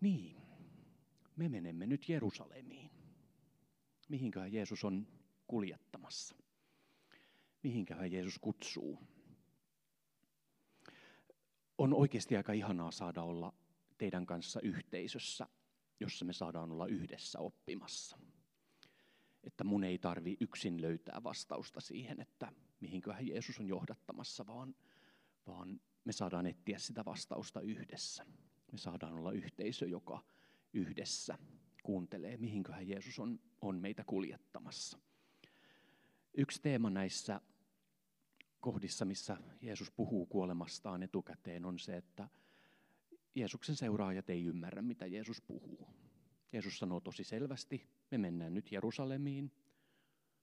Niin, me menemme nyt Jerusalemiin. Mihinköhän Jeesus on kuljettamassa? Mihinköhän Jeesus kutsuu? On oikeasti aika ihanaa saada olla teidän kanssa yhteisössä, jossa me saadaan olla yhdessä oppimassa. Että mun ei tarvi yksin löytää vastausta siihen, että mihinköhän Jeesus on johdattamassa, vaan, vaan me saadaan etsiä sitä vastausta yhdessä. Me saadaan olla yhteisö, joka yhdessä kuuntelee, mihinköhän Jeesus on, on meitä kuljettamassa. Yksi teema näissä kohdissa, missä Jeesus puhuu kuolemastaan etukäteen, on se, että Jeesuksen seuraajat ei ymmärrä, mitä Jeesus puhuu. Jeesus sanoo tosi selvästi, me mennään nyt Jerusalemiin,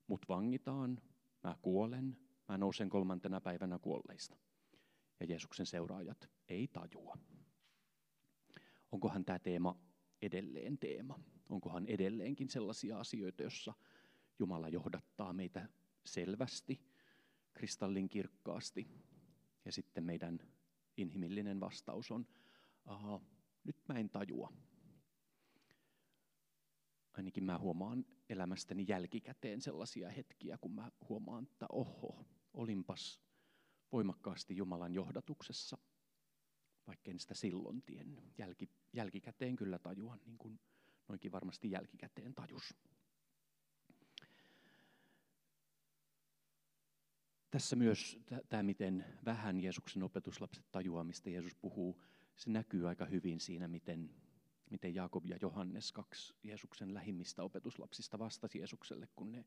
mut vangitaan, mä kuolen, mä nousen kolmantena päivänä kuolleista. Ja Jeesuksen seuraajat ei tajua. Onkohan tämä teema edelleen teema? Onkohan edelleenkin sellaisia asioita, joissa Jumala johdattaa meitä selvästi, kristallin kirkkaasti, ja sitten meidän inhimillinen vastaus on, aha, nyt mä en tajua. Ainakin mä huomaan elämästäni jälkikäteen sellaisia hetkiä, kun mä huomaan, että oho, olinpas voimakkaasti Jumalan johdatuksessa, vaikka en sitä silloin tiennyt. Jälki, jälkikäteen kyllä tajuan, niin kuin noinkin varmasti jälkikäteen tajus. Tässä myös tämä, miten vähän Jeesuksen opetuslapset tajuaa, mistä Jeesus puhuu, se näkyy aika hyvin siinä, miten, miten Jaakob ja Johannes, kaksi Jeesuksen lähimmistä opetuslapsista, vastasi Jeesukselle, kun ne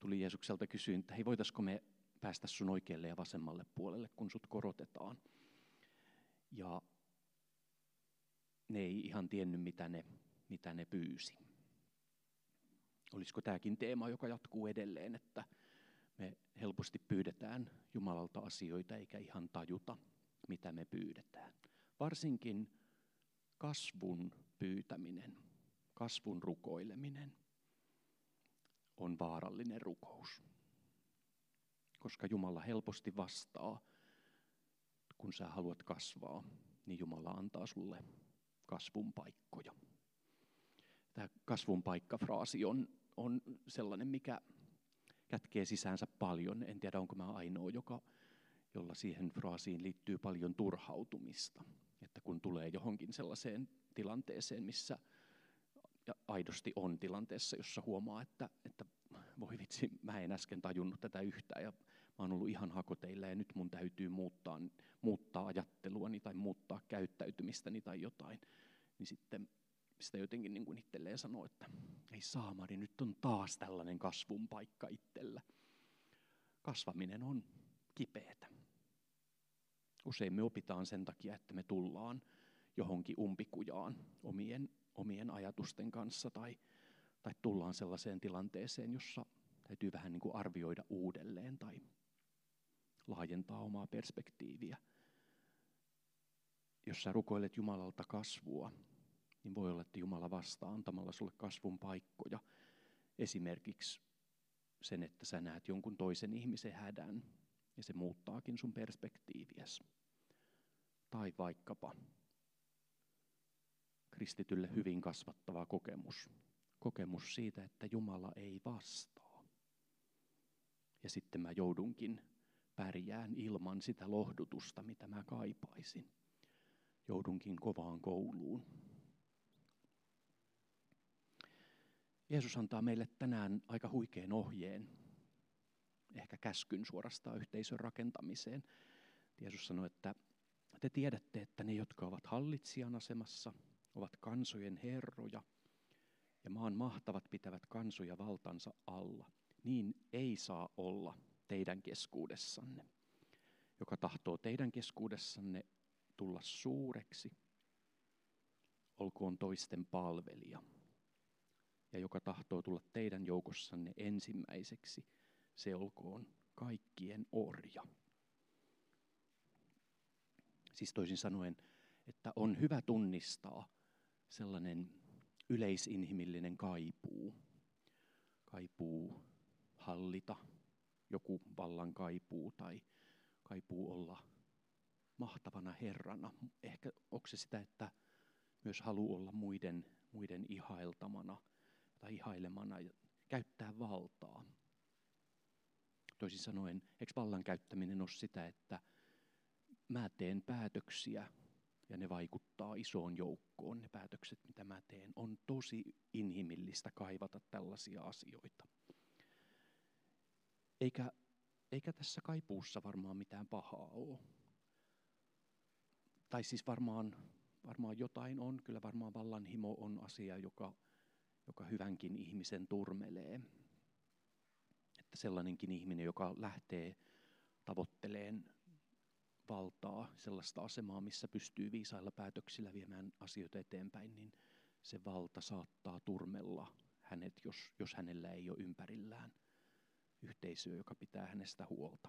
tuli Jeesukselta kysyä, että hei, voitaisiko me päästä sun oikealle ja vasemmalle puolelle, kun sut korotetaan. Ja ne ei ihan tiennyt, mitä ne, mitä ne pyysi. Olisiko tämäkin teema, joka jatkuu edelleen, että me helposti pyydetään Jumalalta asioita eikä ihan tajuta, mitä me pyydetään. Varsinkin kasvun pyytäminen, kasvun rukoileminen on vaarallinen rukous. Koska Jumala helposti vastaa, kun sä haluat kasvaa, niin Jumala antaa sulle kasvun paikkoja. Tämä kasvun paikka-fraasi on, on sellainen, mikä kätkee sisäänsä paljon. En tiedä, onko mä ainoa, joka, jolla siihen fraasiin liittyy paljon turhautumista. Että kun tulee johonkin sellaiseen tilanteeseen, missä aidosti on tilanteessa, jossa huomaa, että, että voi vitsi, mä en äsken tajunnut tätä yhtään ja mä oon ollut ihan hakoteilla ja nyt mun täytyy muuttaa, muuttaa ajatteluani tai muuttaa käyttäytymistäni tai jotain, niin sitten sitä jotenkin niin kuin itselleen sanoo, että ei saamari, nyt on taas tällainen kasvun paikka itsellä. Kasvaminen on kipeätä. Usein me opitaan sen takia, että me tullaan johonkin umpikujaan omien, omien ajatusten kanssa tai, tai tullaan sellaiseen tilanteeseen, jossa täytyy vähän niin kuin arvioida uudelleen laajentaa omaa perspektiiviä. Jos sä rukoilet Jumalalta kasvua, niin voi olla, että Jumala vastaa antamalla sulle kasvun paikkoja. Esimerkiksi sen, että sä näet jonkun toisen ihmisen hädän ja se muuttaakin sun perspektiiviäsi. Tai vaikkapa kristitylle hyvin kasvattava kokemus. Kokemus siitä, että Jumala ei vastaa. Ja sitten mä joudunkin pärjään ilman sitä lohdutusta, mitä mä kaipaisin. Joudunkin kovaan kouluun. Jeesus antaa meille tänään aika huikean ohjeen, ehkä käskyn suorastaan yhteisön rakentamiseen. Jeesus sanoi, että te tiedätte, että ne, jotka ovat hallitsijan asemassa, ovat kansojen herroja, ja maan mahtavat pitävät kansoja valtansa alla. Niin ei saa olla teidän keskuudessanne. Joka tahtoo teidän keskuudessanne tulla suureksi, olkoon toisten palvelija ja joka tahtoo tulla teidän joukossanne ensimmäiseksi, se olkoon kaikkien orja. Siis toisin sanoen, että on hyvä tunnistaa sellainen yleisinhimillinen kaipuu, kaipuu hallita, joku vallan kaipuu tai kaipuu olla mahtavana Herrana. Ehkä onko se sitä, että myös halu olla muiden, muiden ihailtamana tai ihailemana ja käyttää valtaa. Toisin sanoen, eikö vallan käyttäminen ole sitä, että mä teen päätöksiä ja ne vaikuttaa isoon joukkoon, ne päätökset, mitä mä teen. On tosi inhimillistä kaivata tällaisia asioita. Eikä, eikä tässä kaipuussa varmaan mitään pahaa ole. Tai siis varmaan, varmaan jotain on, kyllä varmaan vallanhimo on asia, joka, joka hyvänkin ihmisen turmelee. Että sellainenkin ihminen, joka lähtee tavoitteleen valtaa, sellaista asemaa, missä pystyy viisailla päätöksillä viemään asioita eteenpäin, niin se valta saattaa turmella hänet, jos, jos hänellä ei ole ympärillään yhteisöä, joka pitää hänestä huolta.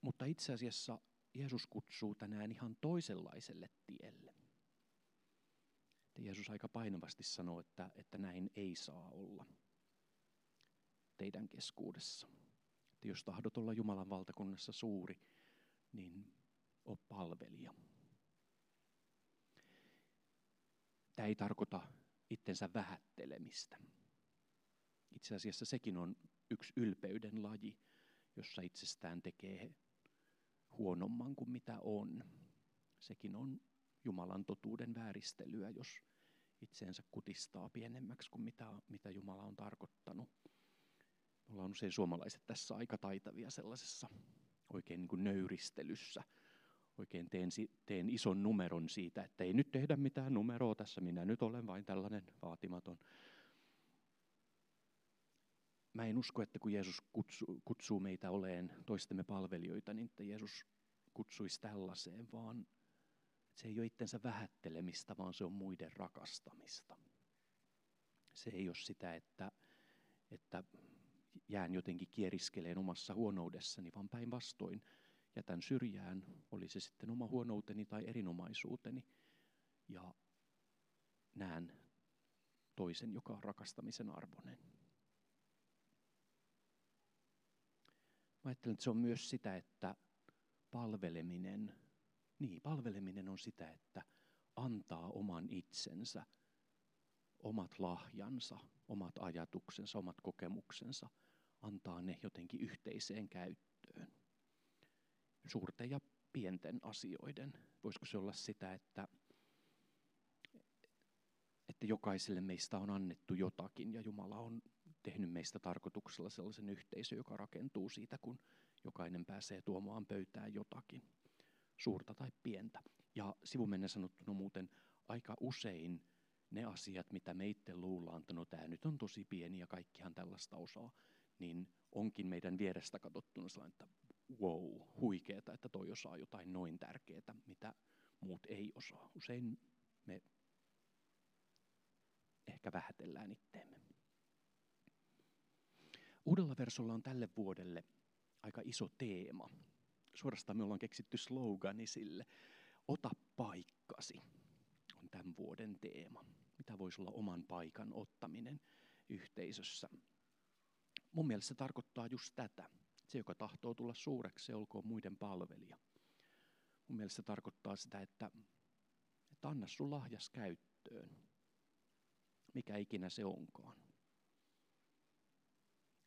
Mutta itse asiassa Jeesus kutsuu tänään ihan toisenlaiselle tielle. Jeesus aika painavasti sanoo, että, että näin ei saa olla teidän keskuudessa. Että jos tahdot olla Jumalan valtakunnassa suuri, niin o palvelija. Tämä ei tarkoita itsensä vähättelemistä. Itse asiassa sekin on yksi ylpeyden laji, jossa itsestään tekee huonomman kuin mitä on. Sekin on Jumalan totuuden vääristelyä, jos itseensä kutistaa pienemmäksi kuin mitä, mitä Jumala on tarkoittanut. Me ollaan usein suomalaiset tässä aika taitavia sellaisessa oikein niin kuin nöyristelyssä. Oikein teen, teen ison numeron siitä, että ei nyt tehdä mitään numeroa tässä, minä nyt olen vain tällainen vaatimaton. Mä en usko, että kun Jeesus kutsuu, kutsuu meitä oleen toistemme palvelijoita, niin että Jeesus kutsuisi tällaiseen, vaan se ei ole itsensä vähättelemistä, vaan se on muiden rakastamista. Se ei ole sitä, että, että jään jotenkin kieriskeleen omassa huonoudessani, vaan päinvastoin jätän syrjään, oli se sitten oma huonouteni tai erinomaisuuteni, ja näen toisen, joka on rakastamisen arvoinen. Mä ajattelen, että se on myös sitä, että palveleminen, niin palveleminen on sitä, että antaa oman itsensä, omat lahjansa, omat ajatuksensa, omat kokemuksensa, antaa ne jotenkin yhteiseen käyttöön. Suurten ja pienten asioiden. Voisiko se olla sitä, että, että jokaiselle meistä on annettu jotakin ja Jumala on tehnyt meistä tarkoituksella sellaisen yhteisön, joka rakentuu siitä, kun jokainen pääsee tuomaan pöytään jotakin, suurta tai pientä. Ja sivumenne sanottuna muuten aika usein ne asiat, mitä me itse luullaan, että no tämä nyt on tosi pieni ja kaikkihan tällaista osaa, niin onkin meidän vierestä katsottuna sellainen, että wow, huikeeta, että toi osaa jotain noin tärkeää, mitä muut ei osaa. Usein me ehkä vähätellään itteemme. Uudella versolla on tälle vuodelle aika iso teema. Suorastaan me ollaan keksitty slogani sille. Ota paikkasi on tämän vuoden teema. Mitä voisi olla oman paikan ottaminen yhteisössä? Mun mielestä se tarkoittaa just tätä. Se, joka tahtoo tulla suureksi, se olkoon muiden palvelija. Mun mielestä se tarkoittaa sitä, että, että anna sun lahjas käyttöön. Mikä ikinä se onkaan.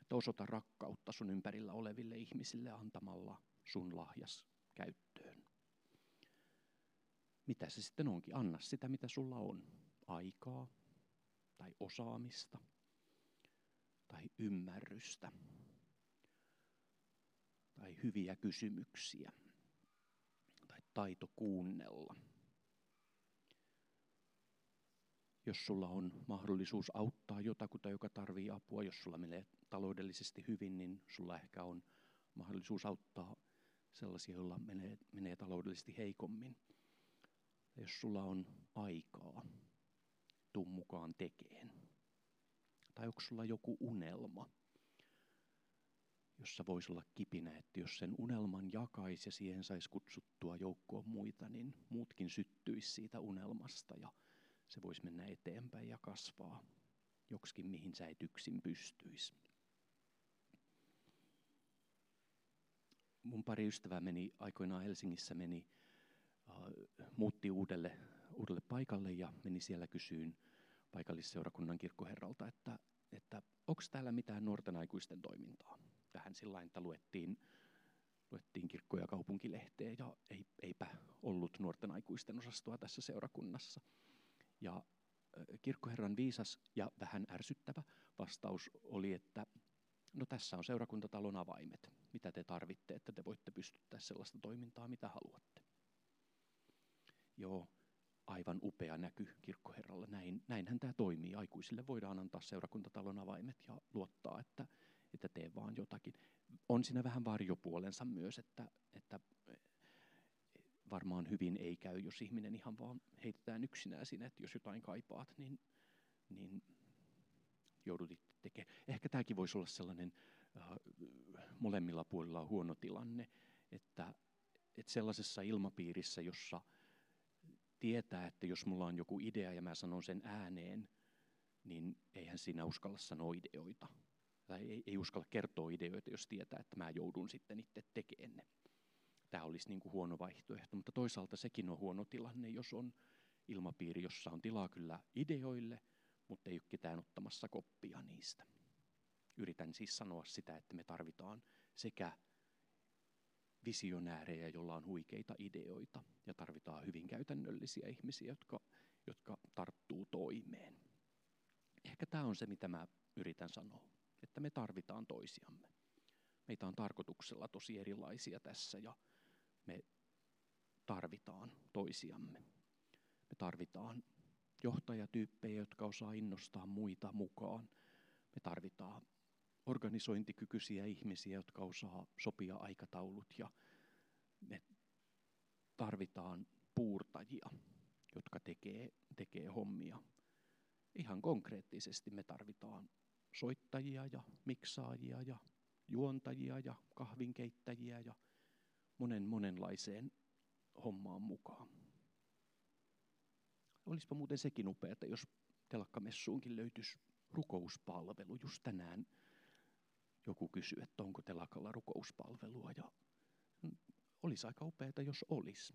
Että osoita rakkautta sun ympärillä oleville ihmisille antamalla sun lahjas käyttöön. Mitä se sitten onkin? Anna sitä, mitä sulla on. Aikaa tai osaamista tai ymmärrystä tai hyviä kysymyksiä tai taito kuunnella. Jos sulla on mahdollisuus auttaa jotakuta, joka tarvii apua, jos sulla menee taloudellisesti hyvin, niin sulla ehkä on mahdollisuus auttaa sellaisia, joilla menee, menee taloudellisesti heikommin. Ja jos sulla on aikaa, tuu mukaan tekeen. Tai onko sulla joku unelma, jossa voisi olla kipinä, että jos sen unelman jakaisi ja siihen saisi kutsuttua joukkoon muita, niin muutkin syttyisi siitä unelmasta ja se voisi mennä eteenpäin ja kasvaa joksikin, mihin sä et yksin pystyisi. Mun pari ystävää meni aikoinaan Helsingissä meni uh, muutti uudelle, uudelle paikalle ja meni siellä kysyyn paikallisseurakunnan kirkkoherralta, että, että onko täällä mitään nuorten aikuisten toimintaa. Vähän sillä että luettiin, luettiin kirkko- ja kaupunkilehteä ja ei, eipä ollut nuorten aikuisten osastoa tässä seurakunnassa. Ja kirkkoherran viisas ja vähän ärsyttävä vastaus oli, että no tässä on seurakuntatalon avaimet. Mitä te tarvitte, että te voitte pystyttää sellaista toimintaa, mitä haluatte. Joo, aivan upea näky kirkkoherralla. Näin, näinhän tämä toimii. Aikuisille voidaan antaa seurakuntatalon avaimet ja luottaa, että, että tee vaan jotakin. On siinä vähän varjopuolensa myös, että, että varmaan hyvin ei käy, jos ihminen ihan vaan heitetään yksinään sinne, että jos jotain kaipaat, niin, niin joudut itse tekemään. Ehkä tämäkin voisi olla sellainen äh, molemmilla puolilla huono tilanne, että, että sellaisessa ilmapiirissä, jossa tietää, että jos mulla on joku idea ja mä sanon sen ääneen, niin eihän siinä uskalla sanoa ideoita. Tai ei, ei uskalla kertoa ideoita, jos tietää, että mä joudun sitten itse tekemään ne tämä olisi niin kuin huono vaihtoehto, mutta toisaalta sekin on huono tilanne, jos on ilmapiiri, jossa on tilaa kyllä ideoille, mutta ei ole ketään ottamassa koppia niistä. Yritän siis sanoa sitä, että me tarvitaan sekä visionäärejä, joilla on huikeita ideoita, ja tarvitaan hyvin käytännöllisiä ihmisiä, jotka, jotka tarttuu toimeen. Ehkä tämä on se, mitä mä yritän sanoa, että me tarvitaan toisiamme. Meitä on tarkoituksella tosi erilaisia tässä, ja me tarvitaan toisiamme. Me tarvitaan johtajatyyppejä, jotka osaa innostaa muita mukaan. Me tarvitaan organisointikykyisiä ihmisiä, jotka osaa sopia aikataulut ja me tarvitaan puurtajia, jotka tekee, tekee hommia. Ihan konkreettisesti me tarvitaan soittajia ja miksaajia ja juontajia ja kahvinkeittäjiä ja monen monenlaiseen hommaan mukaan. Olisipa muuten sekin upea, että jos telakkamessuunkin löytyisi rukouspalvelu. Just tänään joku kysyy, että onko telakalla rukouspalvelua ja olisi aika upeaa, jos olisi.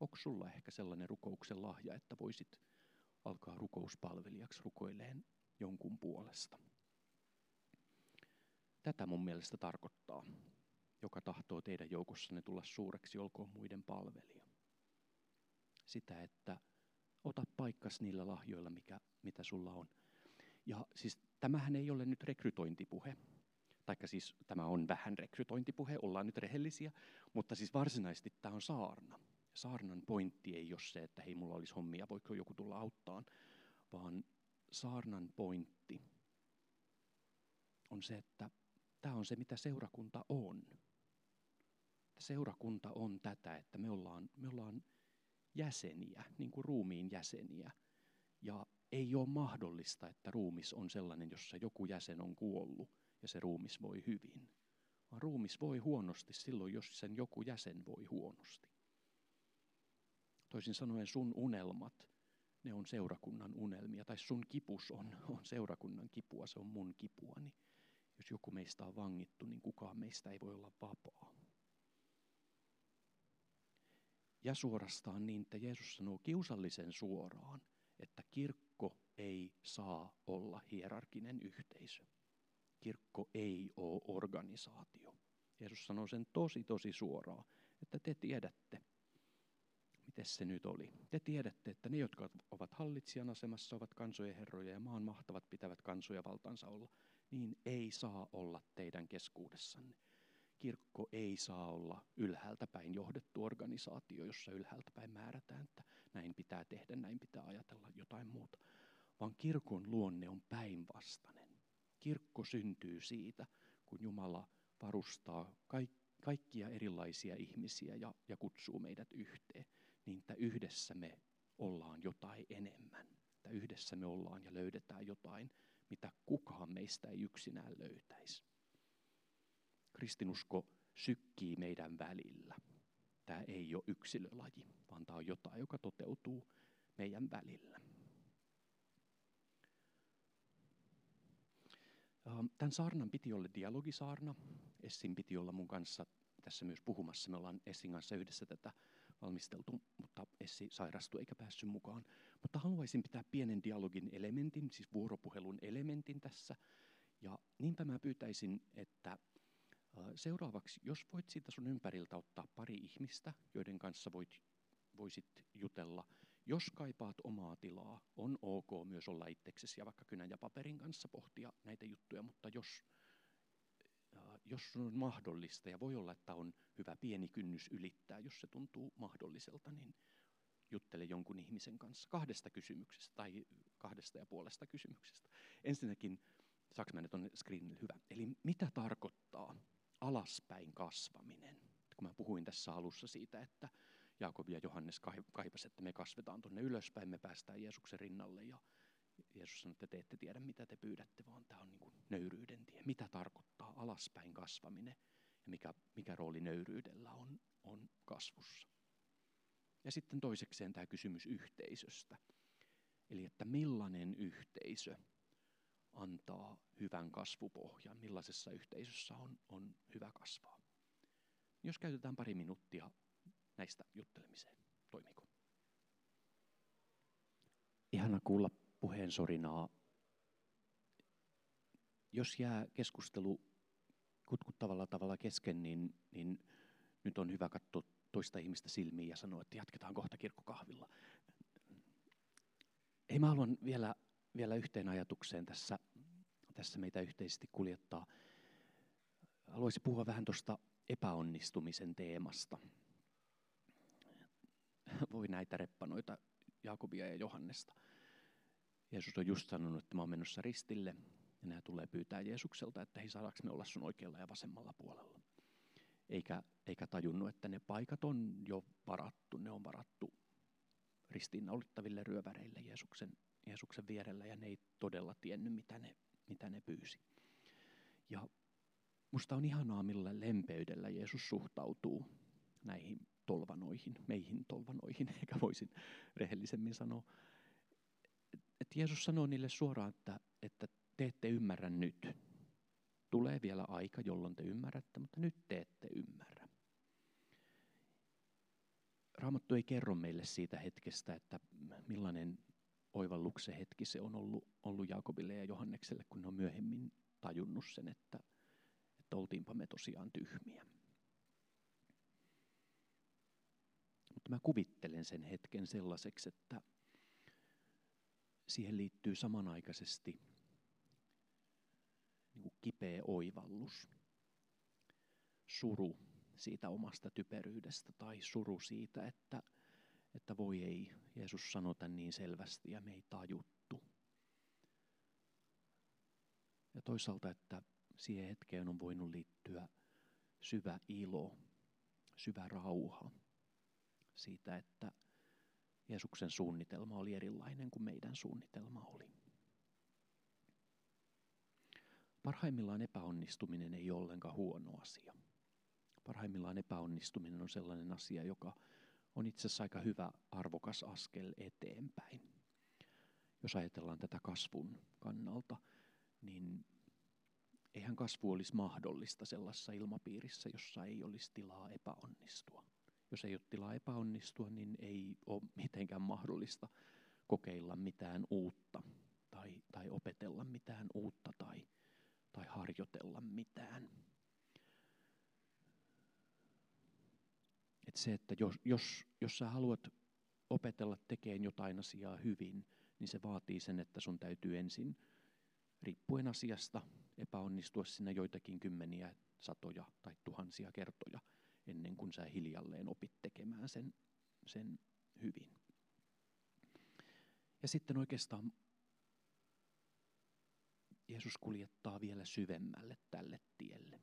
Onko sulla ehkä sellainen rukouksen lahja, että voisit alkaa rukouspalvelijaksi rukoileen jonkun puolesta? Tätä mun mielestä tarkoittaa joka tahtoo teidän joukossanne tulla suureksi, olkoon muiden palvelija. Sitä, että ota paikkas niillä lahjoilla, mikä, mitä sulla on. Ja siis tämähän ei ole nyt rekrytointipuhe, taikka siis tämä on vähän rekrytointipuhe, ollaan nyt rehellisiä, mutta siis varsinaisesti tämä on saarna. Saarnan pointti ei ole se, että hei, mulla olisi hommia, voiko joku tulla auttaan, vaan saarnan pointti on se, että tämä on se, mitä seurakunta on seurakunta on tätä, että me ollaan, me ollaan jäseniä, niin kuin ruumiin jäseniä. Ja ei ole mahdollista, että ruumis on sellainen, jossa joku jäsen on kuollut ja se ruumis voi hyvin. Vaan ruumis voi huonosti silloin, jos sen joku jäsen voi huonosti. Toisin sanoen sun unelmat, ne on seurakunnan unelmia, tai sun kipus on, on seurakunnan kipua, se on mun kipuani. Jos joku meistä on vangittu, niin kukaan meistä ei voi olla vapaa. Ja suorastaan niin, että Jeesus sanoo kiusallisen suoraan, että kirkko ei saa olla hierarkinen yhteisö. Kirkko ei ole organisaatio. Jeesus sanoo sen tosi tosi suoraan, että te tiedätte, miten se nyt oli. Te tiedätte, että ne, jotka ovat hallitsijan asemassa, ovat kansojen herroja ja maan mahtavat pitävät kansoja valtansa olla. Niin ei saa olla teidän keskuudessanne kirkko ei saa olla ylhäältä päin johdettu organisaatio, jossa ylhäältä päin määrätään, että näin pitää tehdä, näin pitää ajatella jotain muuta. Vaan kirkon luonne on päinvastainen. Kirkko syntyy siitä, kun Jumala varustaa kaikkia erilaisia ihmisiä ja, ja kutsuu meidät yhteen, niin että yhdessä me ollaan jotain enemmän. Että yhdessä me ollaan ja löydetään jotain, mitä kukaan meistä ei yksinään löytäisi kristinusko sykkii meidän välillä. Tämä ei ole yksilölaji, vaan tämä on jotain, joka toteutuu meidän välillä. Ähm, tämän saarnan piti olla dialogisaarna. Essin piti olla mun kanssa tässä myös puhumassa. Me ollaan Essin kanssa yhdessä tätä valmisteltu, mutta Essi sairastui eikä päässyt mukaan. Mutta haluaisin pitää pienen dialogin elementin, siis vuoropuhelun elementin tässä. Ja niinpä mä pyytäisin, että seuraavaksi, jos voit siitä sun ympäriltä ottaa pari ihmistä, joiden kanssa voit, voisit jutella. Jos kaipaat omaa tilaa, on ok myös olla itseksesi ja vaikka kynän ja paperin kanssa pohtia näitä juttuja, mutta jos jos on mahdollista, ja voi olla, että on hyvä pieni kynnys ylittää, jos se tuntuu mahdolliselta, niin juttele jonkun ihmisen kanssa kahdesta kysymyksestä tai kahdesta ja puolesta kysymyksestä. Ensinnäkin, saanko mä tuonne screenille hyvä, eli mitä tarkoittaa alaspäin kasvaminen? Kun mä puhuin tässä alussa siitä, että Jaakob ja Johannes kaipasivat, että me kasvetaan tuonne ylöspäin, me päästään Jeesuksen rinnalle ja Jeesus sanoi, että te ette tiedä mitä te pyydätte, vaan tämä on niin kuin nöyryyden tie. Mitä tarkoittaa alaspäin kasvaminen ja mikä, mikä rooli nöyryydellä on, on kasvussa. Ja sitten toisekseen tämä kysymys yhteisöstä. Eli että millainen yhteisö antaa hyvän kasvupohjan, millaisessa yhteisössä on, on hyvä kasvaa. Jos käytetään pari minuuttia näistä juttelemiseen, toimiko? Ihana kuulla puheen sorinaa. Jos jää keskustelu kutkuttavalla tavalla kesken, niin, niin nyt on hyvä katsoa toista ihmistä silmiin ja sanoa, että jatketaan kohta kirkkokahvilla. Ei mä haluan vielä, vielä yhteen ajatukseen tässä, tässä meitä yhteisesti kuljettaa. Haluaisin puhua vähän tuosta epäonnistumisen teemasta. Voi näitä reppanoita, Jaakobia ja Johannesta. Jeesus on just sanonut, että mä oon menossa ristille, ja nämä tulee pyytää Jeesukselta, että hei saadaanko me olla sun oikealla ja vasemmalla puolella. Eikä, eikä tajunnut, että ne paikat on jo varattu, ne on varattu ristiinnaulittaville ryöväreille Jeesuksen, Jeesuksen vierellä, ja ne ei todella tiennyt, mitä ne, mitä ne pyysi. Ja musta on ihanaa, millä lempeydellä Jeesus suhtautuu näihin tolvanoihin, meihin tolvanoihin, eikä voisin rehellisemmin sanoa, että Jeesus sanoo niille suoraan, että, että te ette ymmärrä nyt. Tulee vielä aika, jolloin te ymmärrätte, mutta nyt te ette ymmärrä. Raamattu ei kerro meille siitä hetkestä, että millainen oivalluksen hetki se on ollut, ollut Jaakobille ja Johannekselle, kun ne on myöhemmin tajunnut sen, että, että oltiinpa me tosiaan tyhmiä. Mutta mä kuvittelen sen hetken sellaiseksi, että siihen liittyy samanaikaisesti niin kuin kipeä oivallus, suru siitä omasta typeryydestä tai suru siitä, että, että voi ei, Jeesus sanota niin selvästi ja me ei tajuttu. Ja toisaalta, että siihen hetkeen on voinut liittyä syvä ilo, syvä rauha siitä, että Jeesuksen suunnitelma oli erilainen kuin meidän suunnitelma oli. Parhaimmillaan epäonnistuminen ei ole ollenkaan huono asia. Parhaimmillaan epäonnistuminen on sellainen asia, joka on itse asiassa aika hyvä arvokas askel eteenpäin. Jos ajatellaan tätä kasvun kannalta, niin eihän kasvu olisi mahdollista sellaisessa ilmapiirissä, jossa ei olisi tilaa epäonnistua jos ei ole tilaa epäonnistua, niin ei ole mitenkään mahdollista kokeilla mitään uutta tai, tai opetella mitään uutta tai, tai harjoitella mitään. Et se, että jos, jos, jos sä haluat opetella tekemään jotain asiaa hyvin, niin se vaatii sen, että sun täytyy ensin, riippuen asiasta, epäonnistua siinä joitakin kymmeniä, satoja tai tuhansia kertoja – ennen kuin sä hiljalleen opit tekemään sen, sen hyvin. Ja sitten oikeastaan Jeesus kuljettaa vielä syvemmälle tälle tielle.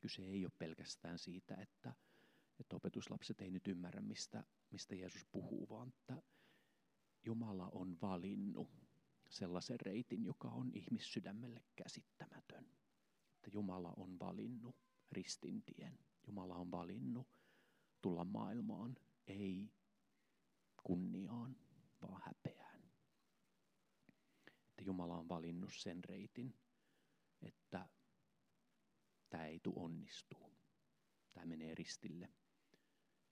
Kyse ei ole pelkästään siitä, että, että opetuslapset ei nyt ymmärrä, mistä, mistä Jeesus puhuu, vaan että Jumala on valinnut sellaisen reitin, joka on ihmissydämelle käsittämätön. Että Jumala on valinnut ristintien. Jumala on valinnut tulla maailmaan, ei kunniaan, vaan häpeään. Että Jumala on valinnut sen reitin, että tämä ei tule onnistuu. Tämä menee ristille.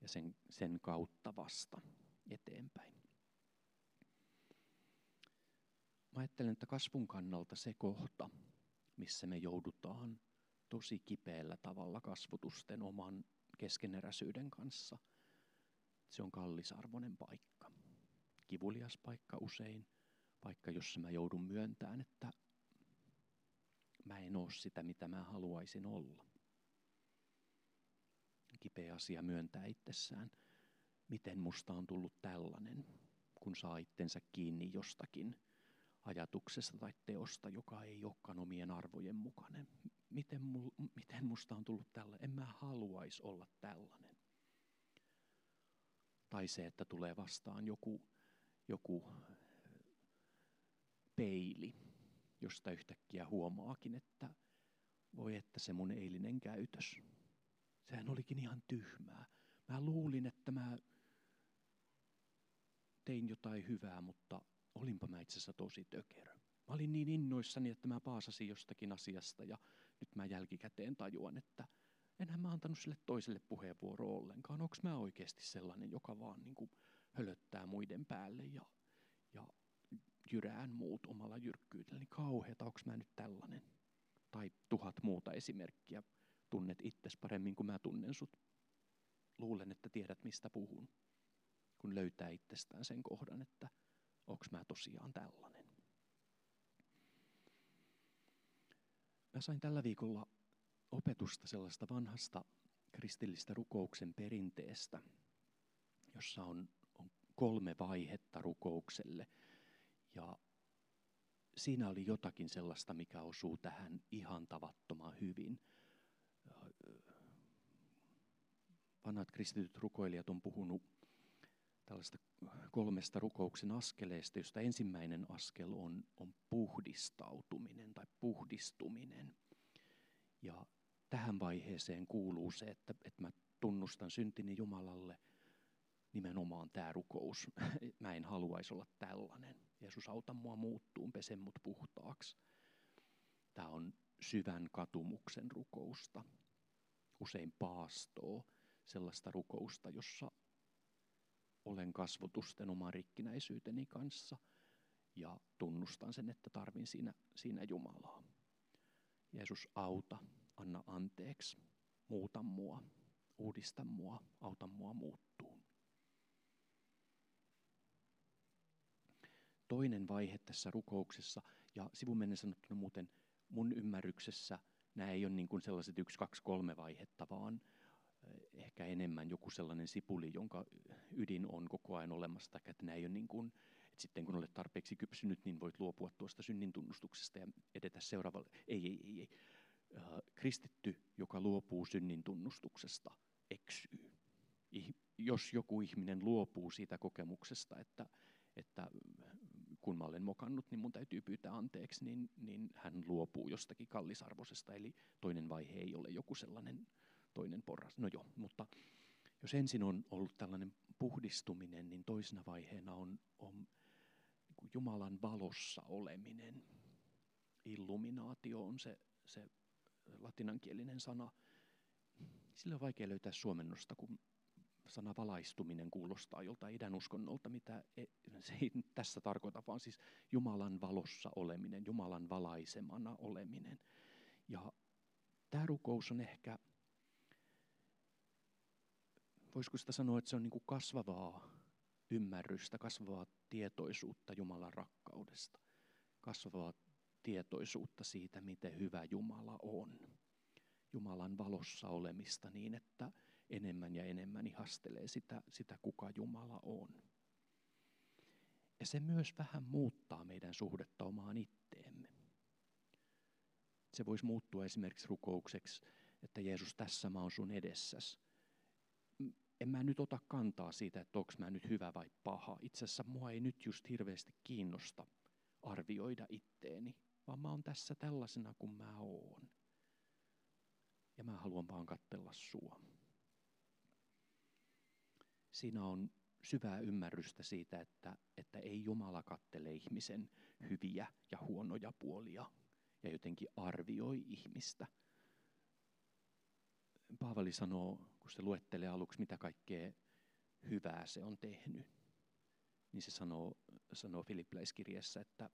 Ja sen, sen kautta vasta eteenpäin. Mä ajattelen, että kasvun kannalta se kohta, missä me joudutaan tosi kipeällä tavalla kasvutusten oman keskeneräisyyden kanssa, se on kallisarvoinen paikka. Kivulias paikka usein, paikka, jossa mä joudun myöntämään, että mä en ole sitä, mitä mä haluaisin olla. Kipeä asia myöntää itsessään, miten musta on tullut tällainen, kun saa itsensä kiinni jostakin ajatuksesta tai teosta, joka ei olekaan omien arvojen mukainen. Miten, mul, miten musta on tullut tällainen? En mä haluaisi olla tällainen. Tai se, että tulee vastaan joku, joku peili, josta yhtäkkiä huomaakin, että voi että se mun eilinen käytös, sehän olikin ihan tyhmää. Mä luulin, että mä tein jotain hyvää, mutta olinpa mä itse asiassa tosi tökerö. Mä olin niin innoissani, että mä paasasin jostakin asiasta ja nyt mä jälkikäteen tajuan, että enhän mä antanut sille toiselle puheenvuoroa ollenkaan. Onko mä oikeasti sellainen, joka vaan niin kuin hölöttää muiden päälle ja, ja jyrään muut omalla jyrkkyydellä, niin kauheata, onko mä nyt tällainen? Tai tuhat muuta esimerkkiä. Tunnet itses paremmin kuin mä tunnen sut. Luulen, että tiedät mistä puhun, kun löytää itsestään sen kohdan, että onko mä tosiaan tällainen. Mä sain tällä viikolla opetusta sellaista vanhasta kristillistä rukouksen perinteestä, jossa on, on kolme vaihetta rukoukselle – ja siinä oli jotakin sellaista, mikä osuu tähän ihan tavattoman hyvin. Vanhat kristityt rukoilijat on puhunut tällaista kolmesta rukouksen askeleesta, josta ensimmäinen askel on, on puhdistautuminen tai puhdistuminen. Ja tähän vaiheeseen kuuluu se, että, että mä tunnustan syntini Jumalalle nimenomaan tämä rukous. Mä en haluaisi olla tällainen. Jeesus auta mua muuttuun, pese mut puhtaaksi. Tämä on syvän katumuksen rukousta. Usein paastoo sellaista rukousta, jossa olen kasvotusten oman rikkinäisyyteni kanssa ja tunnustan sen, että tarvin siinä, siinä Jumalaa. Jeesus auta, anna anteeksi, muuta mua, uudista mua, auta mua muuttuu. toinen vaihe tässä rukouksessa. Ja sivumennen sanottuna muuten mun ymmärryksessä nämä ei ole niin kuin sellaiset yksi, kaksi, kolme vaihetta, vaan ehkä enemmän joku sellainen sipuli, jonka ydin on koko ajan olemassa, että nämä ei ole niin kuin, että sitten kun olet tarpeeksi kypsynyt, niin voit luopua tuosta synnin tunnustuksesta ja edetä seuraavalle. Ei, ei, ei. ei. Kristitty, joka luopuu synnin tunnustuksesta, eksyy. Jos joku ihminen luopuu siitä kokemuksesta, että, että kun mä olen mokannut, niin mun täytyy pyytää anteeksi, niin, niin hän luopuu jostakin kallisarvoisesta. Eli toinen vaihe ei ole joku sellainen toinen porras. No joo, mutta jos ensin on ollut tällainen puhdistuminen, niin toisena vaiheena on, on niin Jumalan valossa oleminen. Illuminaatio on se, se latinankielinen sana. Sillä on vaikea löytää suomennosta, kun sana valaistuminen kuulostaa joltain idän uskonnolta, mitä e, se ei tässä tarkoita, vaan siis Jumalan valossa oleminen, Jumalan valaisemana oleminen. Ja tämä rukous on ehkä, voisiko sitä sanoa, että se on niin kuin kasvavaa ymmärrystä, kasvavaa tietoisuutta Jumalan rakkaudesta, kasvavaa tietoisuutta siitä, miten hyvä Jumala on. Jumalan valossa olemista niin, että enemmän ja enemmän ihastelee sitä, sitä kuka Jumala on. Ja se myös vähän muuttaa meidän suhdetta omaan itteemme. Se voisi muuttua esimerkiksi rukoukseksi, että Jeesus, tässä mä oon sun edessäs. En mä nyt ota kantaa siitä, että onko mä nyt hyvä vai paha. Itse asiassa mua ei nyt just hirveästi kiinnosta arvioida itteeni, vaan mä oon tässä tällaisena kuin mä oon. Ja mä haluan vaan katsella sua siinä on syvää ymmärrystä siitä, että, että ei Jumala kattele ihmisen hyviä ja huonoja puolia ja jotenkin arvioi ihmistä. Paavali sanoo, kun se luettelee aluksi, mitä kaikkea hyvää se on tehnyt, niin se sanoo, sanoo Filippiläiskirjassa, että,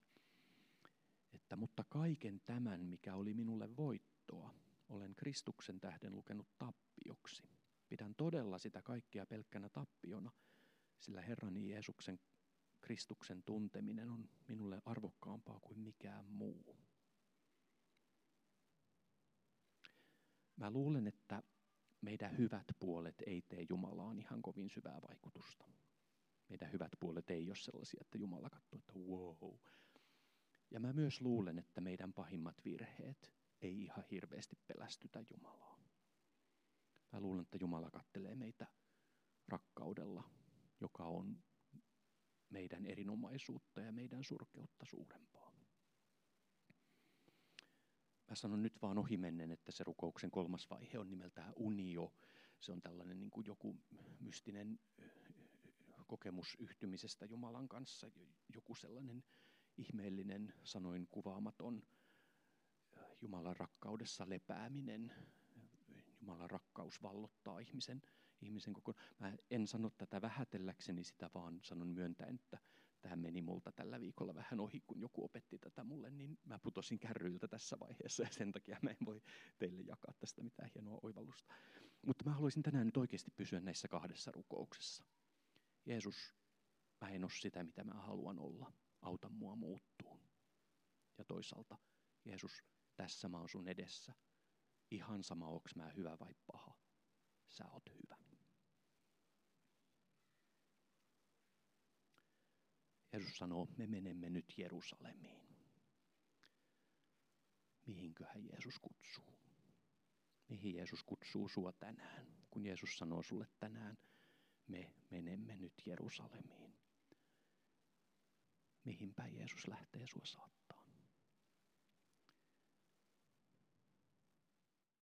että mutta kaiken tämän, mikä oli minulle voittoa, olen Kristuksen tähden lukenut tappioksi. Pidän todella sitä kaikkea pelkkänä tappiona, sillä Herrani Jeesuksen Kristuksen tunteminen on minulle arvokkaampaa kuin mikään muu. Mä luulen, että meidän hyvät puolet ei tee Jumalaan ihan kovin syvää vaikutusta. Meidän hyvät puolet ei ole sellaisia, että Jumala katsoo, että wow. Ja mä myös luulen, että meidän pahimmat virheet ei ihan hirveästi pelästytä Jumalaa. Mä luulen, että Jumala kattelee meitä rakkaudella, joka on meidän erinomaisuutta ja meidän surkeutta suurempaa. Mä sanon nyt vaan ohimennen, että se rukouksen kolmas vaihe on nimeltään unio. Se on tällainen niin kuin joku mystinen kokemus yhtymisestä Jumalan kanssa, joku sellainen ihmeellinen, sanoin kuvaamaton Jumalan rakkaudessa lepääminen. Jumalan rakkaus vallottaa ihmisen, ihmisen koko... Mä en sano tätä vähätelläkseni sitä, vaan sanon myöntäen, että tähän meni multa tällä viikolla vähän ohi, kun joku mulle, niin mä putosin kärryiltä tässä vaiheessa ja sen takia mä en voi teille jakaa tästä mitään hienoa oivallusta. Mutta mä haluaisin tänään nyt oikeasti pysyä näissä kahdessa rukouksessa. Jeesus, mä en ole sitä, mitä mä haluan olla. Auta mua muuttuun. Ja toisaalta, Jeesus, tässä mä oon sun edessä. Ihan sama, onks mä hyvä vai paha. Sä oot hyvä. Jeesus sanoo, me menemme nyt Jerusalemiin. Mihinköhän Jeesus kutsuu? Mihin Jeesus kutsuu sua tänään? Kun Jeesus sanoo sulle tänään, me menemme nyt Jerusalemiin. Mihinpä Jeesus lähtee sua saattamaan?